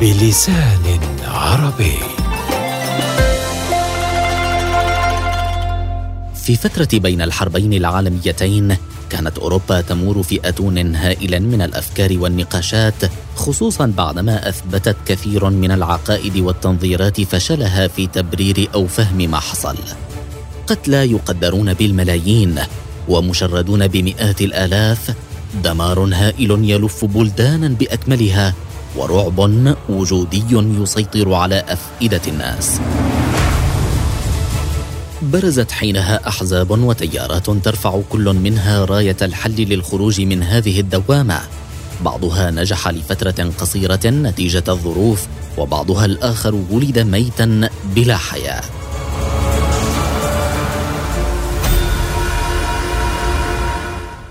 بلسان عربي. في فترة بين الحربين العالميتين كانت أوروبا تمور في أتون هائل من الأفكار والنقاشات خصوصا بعدما أثبتت كثير من العقائد والتنظيرات فشلها في تبرير أو فهم ما حصل. قتلى يقدرون بالملايين ومشردون بمئات الآلاف. دمار هائل يلف بلدانا بأكملها ورعب وجودي يسيطر على أفئدة الناس. برزت حينها أحزاب وتيارات ترفع كل منها راية الحل للخروج من هذه الدوامة. بعضها نجح لفترة قصيرة نتيجة الظروف وبعضها الآخر ولد ميتا بلا حياة.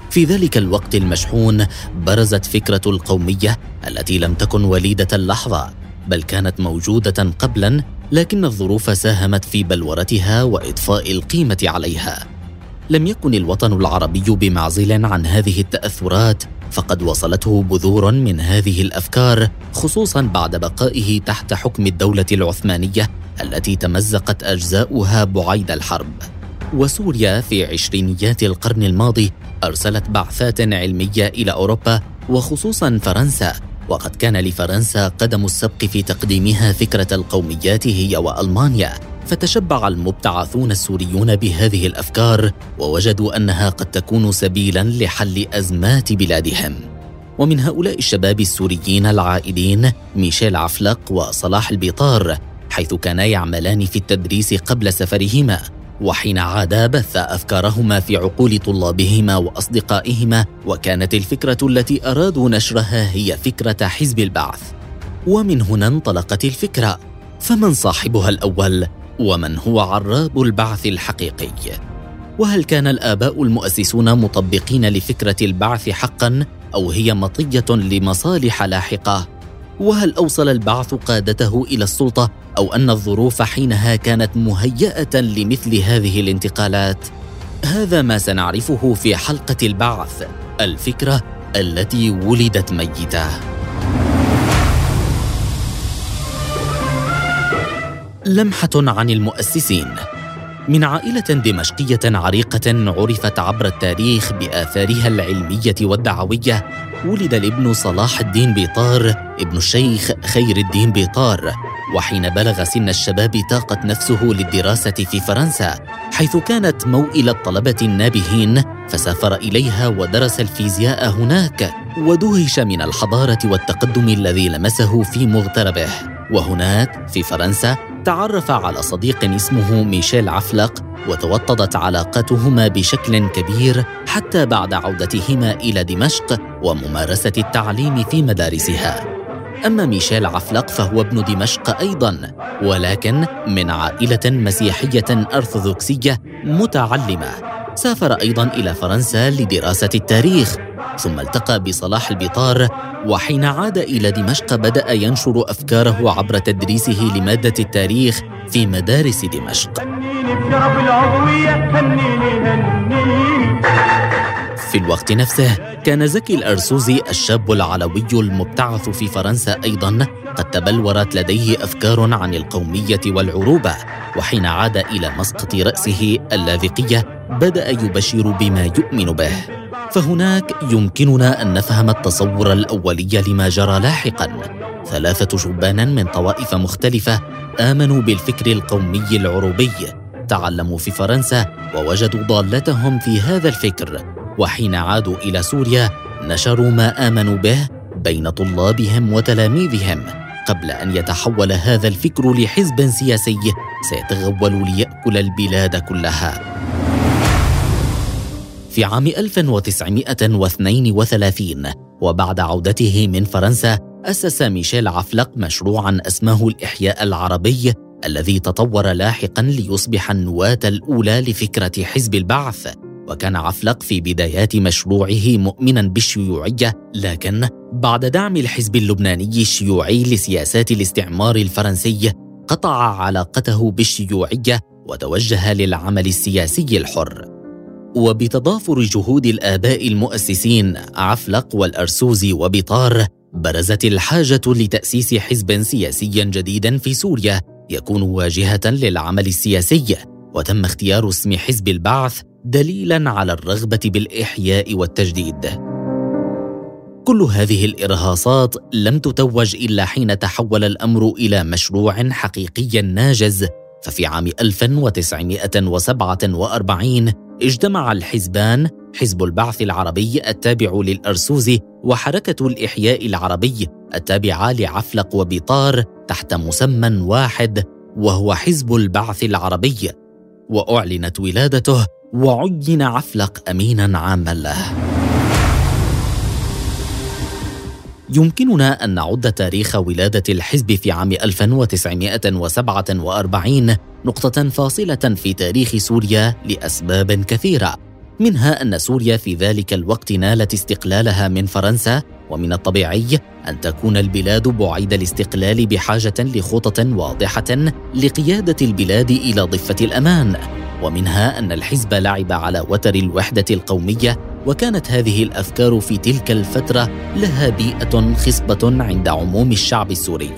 في ذلك الوقت المشحون برزت فكرة القومية التي لم تكن وليدة اللحظة بل كانت موجودة قبلا لكن الظروف ساهمت في بلورتها وإضفاء القيمة عليها. لم يكن الوطن العربي بمعزل عن هذه التأثرات فقد وصلته بذور من هذه الأفكار خصوصا بعد بقائه تحت حكم الدولة العثمانية التي تمزقت أجزاؤها بعيد الحرب. وسوريا في عشرينيات القرن الماضي أرسلت بعثات علمية إلى أوروبا وخصوصا فرنسا وقد كان لفرنسا قدم السبق في تقديمها فكرة القوميات هي وألمانيا. فتشبع المبتعثون السوريون بهذه الأفكار ووجدوا أنها قد تكون سبيلا لحل أزمات بلادهم. ومن هؤلاء الشباب السوريين العائدين ميشيل عفلق وصلاح البيطار حيث كانا يعملان في التدريس قبل سفرهما. وحين عادا بث افكارهما في عقول طلابهما وأصدقائهما وكانت الفكرة التي أرادوا نشرها هي فكرة حزب البعث. ومن هنا انطلقت الفكرة فمن صاحبها الأول؟ ومن هو عراب البعث الحقيقي؟ وهل كان الآباء المؤسسون مطبقين لفكرة البعث حقا أو هي مطية لمصالح لاحقة؟ وهل أوصل البعث قادته إلى السلطة أو أن الظروف حينها كانت مهيئة لمثل هذه الانتقالات؟ هذا ما سنعرفه في حلقة البعث الفكرة التي ولدت ميتة. لمحة عن المؤسسين. من عائلة دمشقية عريقة عرفت عبر التاريخ بآثارها العلمية والدعوية ولد الابن صلاح الدين بيطار ابن الشيخ خير الدين بيطار. وحين بلغ سن الشباب طاقت نفسه للدراسة في فرنسا حيث كانت موئل الطلبة النابهين فسافر إليها ودرس الفيزياء هناك ودهش من الحضارة والتقدم الذي لمسه في مغتربه. وهناك في فرنسا تعرف على صديق اسمه ميشيل عفلق وتوطدت علاقتهما بشكل كبير حتى بعد عودتهما إلى دمشق وممارسة التعليم في مدارسها. أما ميشيل عفلق فهو ابن دمشق أيضا ولكن من عائلة مسيحية أرثوذكسية متعلمة. سافر أيضا إلى فرنسا لدراسة التاريخ ثم التقى بصلاح البطار وحين عاد إلى دمشق بدأ ينشر أفكاره عبر تدريسه لمادة التاريخ في مدارس دمشق. في الوقت نفسه كان زكي الأرسوزي الشاب العلوي المبتعث في فرنسا أيضا قد تبلورت لديه أفكار عن القومية والعروبة وحين عاد إلى مسقط رأسه اللاذقية بدأ يبشر بما يؤمن به. فهناك يمكننا أن نفهم التصور الأولي لما جرى لاحقا. ثلاثة شبان من طوائف مختلفة آمنوا بالفكر القومي العروبي تعلموا في فرنسا ووجدوا ضالتهم في هذا الفكر. وحين عادوا إلى سوريا نشروا ما آمنوا به بين طلابهم وتلاميذهم. قبل أن يتحول هذا الفكر لحزب سياسي سيتغول ليأكل البلاد كلها. في عام 1932 وبعد عودته من فرنسا أسس ميشيل عفلق مشروعا أسماه الإحياء العربي الذي تطور لاحقا ليصبح النواة الأولى لفكرة حزب البعث. وكان عفلق في بدايات مشروعه مؤمنا بالشيوعية لكن بعد دعم الحزب اللبناني الشيوعي لسياسات الاستعمار الفرنسي قطع علاقته بالشيوعية وتوجه للعمل السياسي الحر. وبتضافر جهود الآباء المؤسسين عفلق والأرسوزي وبطار برزت الحاجة لتأسيس حزب سياسي جديد في سوريا يكون واجهة للعمل السياسي وتم اختيار اسم حزب البعث دليلا على الرغبة بالإحياء والتجديد. كل هذه الإرهاصات لم تتوج إلا حين تحول الأمر إلى مشروع حقيقي ناجز ففي عام 1947 اجتمع الحزبان حزب البعث العربي التابع للأرسوزي وحركة الإحياء العربي التابعة لعفلق وبيطار تحت مسمى واحد وهو حزب البعث العربي. وأعلنت ولادته وعين عفلق أمينا عاما له. يمكننا أن نعد تاريخ ولادة الحزب في عام 1947 نقطة فاصلة في تاريخ سوريا لأسباب كثيرة. منها أن سوريا في ذلك الوقت نالت استقلالها من فرنسا ومن الطبيعي أن تكون البلاد بعيد الاستقلال بحاجة لخطط واضحة لقيادة البلاد إلى ضفة الأمان. ومنها أن الحزب لعب على وتر الوحدة القومية وكانت هذه الافكار في تلك الفترة لها بيئة خصبة عند عموم الشعب السوري.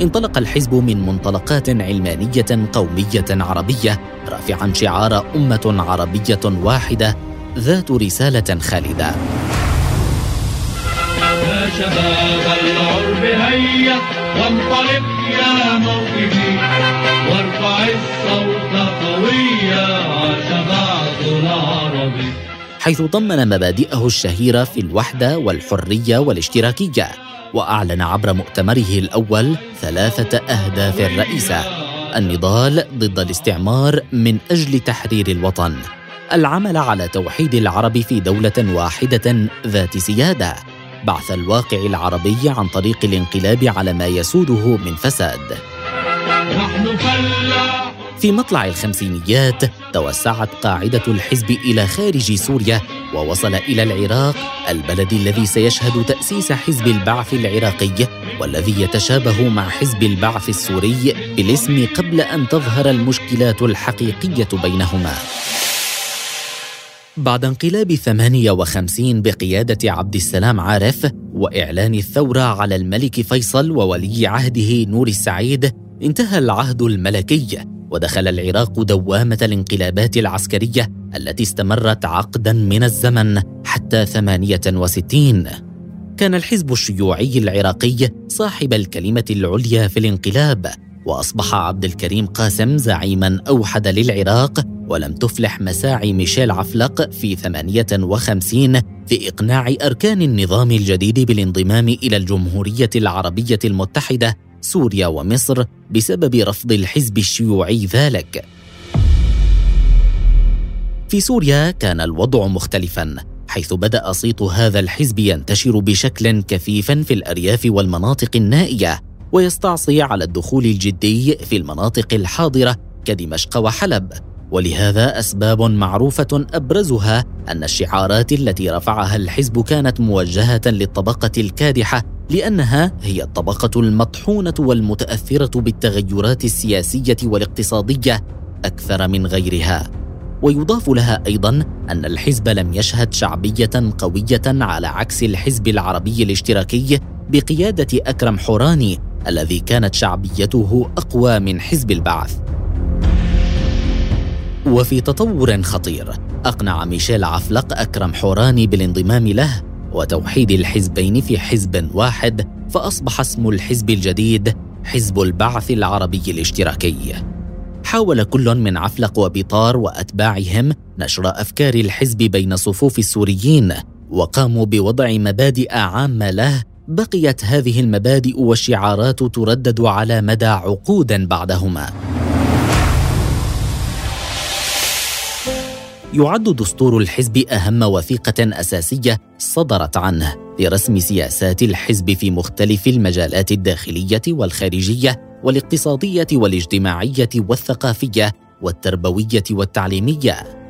انطلق الحزب من منطلقات علمانية قومية عربية رافعا شعار أمة عربية واحدة ذات رسالة خالدة. يا شباب العرب هيا وانطلق يا موقفي وارفع الصوت حيث ضمن مبادئه الشهيرة في الوحدة والحرية والاشتراكية وأعلن عبر مؤتمره الأول ثلاثة أهداف رئيسه النضال ضد الاستعمار من أجل تحرير الوطن العمل على توحيد العرب في دولة واحدة ذات سيادة بعث الواقع العربي عن طريق الانقلاب على ما يسوده من فساد. نحن فلاح في مطلع الخمسينيات توسعت قاعدة الحزب إلى خارج سوريا ووصل إلى العراق البلد الذي سيشهد تأسيس حزب البعث العراقي والذي يتشابه مع حزب البعث السوري بالاسم قبل أن تظهر المشكلات الحقيقية بينهما. بعد انقلاب 58 بقيادة عبد السلام عارف وإعلان الثورة على الملك فيصل وولي عهده نور السعيد انتهى العهد الملكي ودخل العراق دوامة الانقلابات العسكرية التي استمرت عقدا من الزمن حتى 68 كان الحزب الشيوعي العراقي صاحب الكلمة العليا في الانقلاب وأصبح عبد الكريم قاسم زعيما أوحد للعراق ولم تفلح مساعي ميشيل عفلق في 58 في إقناع أركان النظام الجديد بالانضمام إلى الجمهورية العربية المتحدة سوريا ومصر بسبب رفض الحزب الشيوعي ذلك. في سوريا كان الوضع مختلفا حيث بدأ صيت هذا الحزب ينتشر بشكل كثيف في الأرياف والمناطق النائية ويستعصي على الدخول الجدي في المناطق الحاضرة كدمشق وحلب. ولهذا أسباب معروفة أبرزها أن الشعارات التي رفعها الحزب كانت موجهة للطبقة الكادحة لأنها هي الطبقة المطحونة والمتأثرة بالتغيرات السياسية والاقتصادية أكثر من غيرها. ويضاف لها أيضا أن الحزب لم يشهد شعبية قوية على عكس الحزب العربي الاشتراكي بقيادة أكرم حوراني الذي كانت شعبيته أقوى من حزب البعث. وفي تطور خطير أقنع ميشيل عفلق أكرم حوراني بالانضمام له وتوحيد الحزبين في حزب واحد فأصبح اسم الحزب الجديد حزب البعث العربي الاشتراكي. حاول كل من عفلق وبطار وأتباعهم نشر أفكار الحزب بين صفوف السوريين وقاموا بوضع مبادئ عامة له. بقيت هذه المبادئ والشعارات تردد على مدى عقود بعدهما. يعد دستور الحزب أهم وثيقة أساسية صدرت عنه لرسم سياسات الحزب في مختلف المجالات الداخلية والخارجية والاقتصادية والاجتماعية والثقافية والتربوية والتعليمية.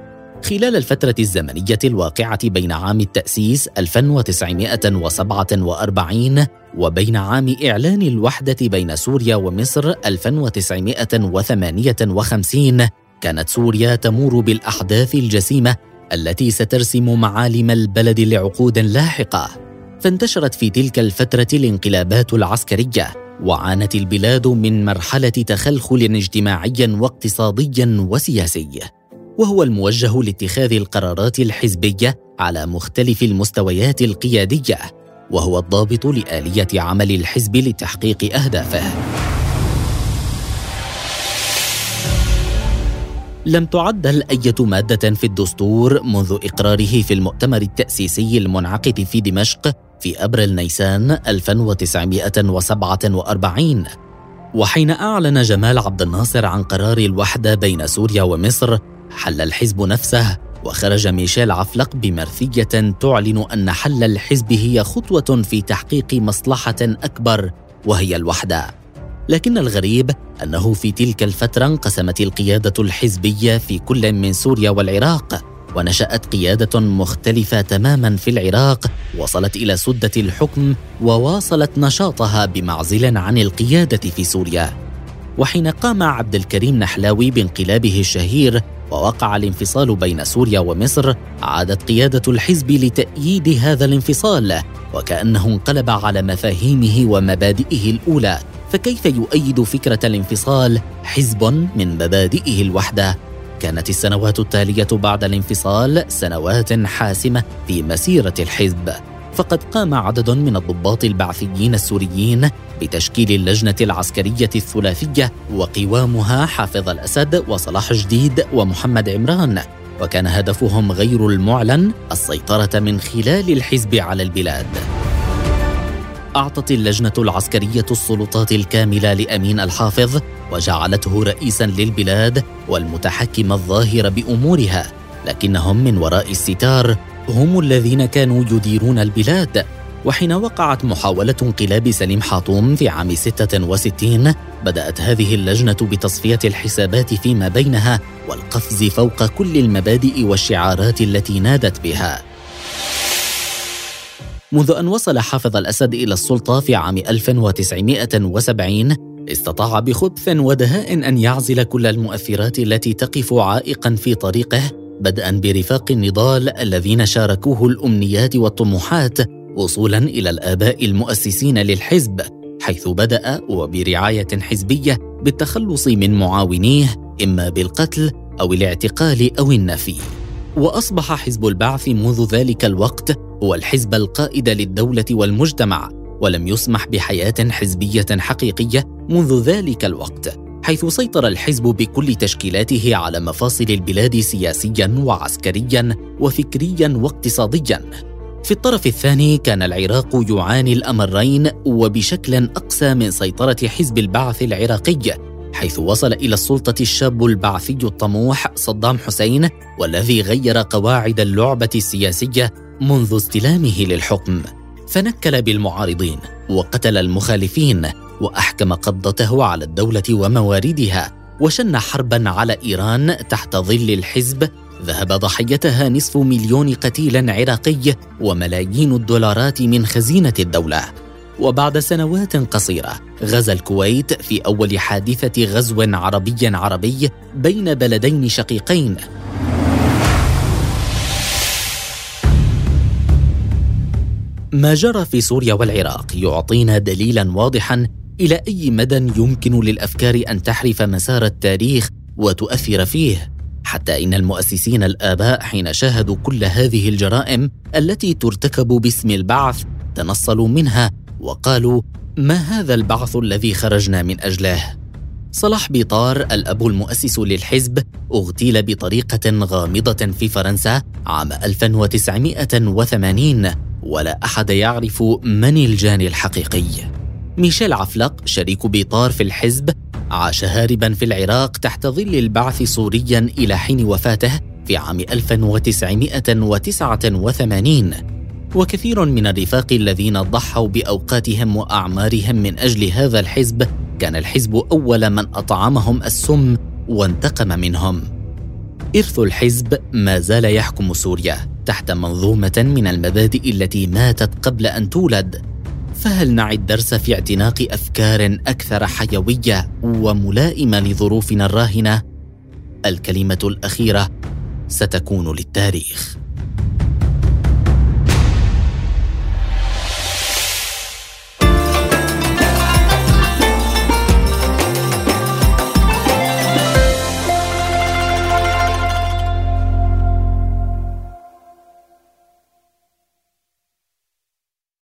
خلال الفترة الزمنية الواقعة بين عام التأسيس 1947 وبين إعلان إعلان الوحدة بين سوريا ومصر 1958 كانت سوريا تمور بالأحداث الجسيمة التي سترسم معالم البلد لعقود لاحقة. فانتشرت في تلك الفترة الانقلابات العسكرية وعانت البلاد من مرحلة تخلخل اجتماعي واقتصادي وسياسي. وهو الموجه لاتخاذ القرارات الحزبية على مختلف المستويات القيادية وهو الضابط لآلية عمل الحزب لتحقيق أهدافه. لم تعدل أي مادة في الدستور منذ إقراره في المؤتمر التأسيسي المنعقد في دمشق في أبريل نيسان 1947 وحين أعلن جمال عبد الناصر عن قرار الوحدة بين سوريا ومصر حل الحزب نفسه وخرج ميشيل عفلق بمرثية تعلن أن حل الحزب هي خطوة في تحقيق مصلحة أكبر وهي الوحدة. لكن الغريب أنه في تلك الفترة انقسمت القيادة الحزبية في كل من سوريا والعراق ونشأت قيادة مختلفة تماما في العراق وصلت إلى سدة الحكم وواصلت نشاطها بمعزل عن القيادة في سوريا. وحين قام عبد الكريم نحلاوي بانقلابه الشهير ووقع الانفصال بين سوريا ومصر عادت قيادة الحزب لتأييد هذا الانفصال وكأنه انقلب على مفاهيمه ومبادئه الأولى. فكيف يؤيد فكرة الانفصال حزب من مبادئه الوحدة؟ كانت السنوات التالية بعد الانفصال سنوات حاسمة في مسيرة الحزب. فقد قام عدد من الضباط البعثيين السوريين بتشكيل اللجنة العسكرية الثلاثية وقوامها حافظ الأسد وصلاح جديد ومحمد عمران. وكان هدفهم غير المعلن السيطرة من خلال الحزب على البلاد. أعطت اللجنة العسكرية السلطات الكاملة لأمين الحافظ وجعلته رئيسا للبلاد والمتحكم الظاهر بأمورها. لكنهم من وراء الستار هم الذين كانوا يديرون البلاد. وحين وقعت محاولة انقلاب سليم حاطوم في عام 66 بدأت هذه اللجنة بتصفية الحسابات فيما بينها والقفز فوق كل المبادئ والشعارات التي نادت بها. منذ أن وصل حافظ الأسد إلى السلطة في عام 1970 استطاع بخبث ودهاء أن يعزل كل المؤثرات التي تقف عائقا في طريقه بدءا برفاق النضال الذين شاركوه الأمنيات والطموحات وصولا إلى الآباء المؤسسين للحزب حيث بدأ وبرعاية حزبية بالتخلص من معاونيه إما بالقتل أو الاعتقال أو النفي. وأصبح حزب البعث منذ ذلك الوقت هو الحزب القائد للدولة والمجتمع ولم يسمح بحياة حزبية حقيقية منذ ذلك الوقت حيث سيطر الحزب بكل تشكيلاته على مفاصل البلاد سياسيا وعسكريا وفكريا واقتصاديا. في الطرف الثاني كان العراق يعاني الأمرين وبشكل أقسى من سيطرة حزب البعث العراقي حيث وصل إلى السلطة الشاب البعثي الطموح صدام حسين والذي غير قواعد اللعبة السياسية منذ استلامه للحكم فنكل بالمعارضين وقتل المخالفين وأحكم قبضته على الدولة ومواردها وشن حربا على إيران تحت ظل الحزب ذهب ضحيتها نصف مليون قتيل عراقي وملايين الدولارات من خزينة الدولة. وبعد سنوات قصيرة غزا الكويت في أول حادثة غزو عربي عربي بين بلدين شقيقين ما جرى في سوريا والعراق يعطينا دليلا واضحا إلى أي مدى يمكن للأفكار أن تحرف مسار التاريخ وتؤثر فيه حتى إن المؤسسين الآباء حين شاهدوا كل هذه الجرائم التي ترتكب باسم البعث تنصلوا منها وقالوا ما هذا البعث الذي خرجنا من أجله؟ صلاح بيطار الأب المؤسس للحزب اغتيل بطريقة غامضة في فرنسا عام 1980 ولا أحد يعرف من الجاني الحقيقي. ميشيل عفلق شريك بيطار في الحزب عاش هاربا في العراق تحت ظل البعث سوريا إلى حين وفاته في عام 1989 وكثير من الرفاق الذين ضحوا بأوقاتهم وأعمارهم من أجل هذا الحزب كان الحزب أول من أطعمهم السم وانتقم منهم. إرث الحزب ما زال يحكم سوريا. تحت منظومة من المبادئ التي ماتت قبل أن تولد. فهل نعي الدرس في اعتناق أفكار أكثر حيوية وملائمة لظروفنا الراهنة؟ الكلمة الأخيرة ستكون للتاريخ.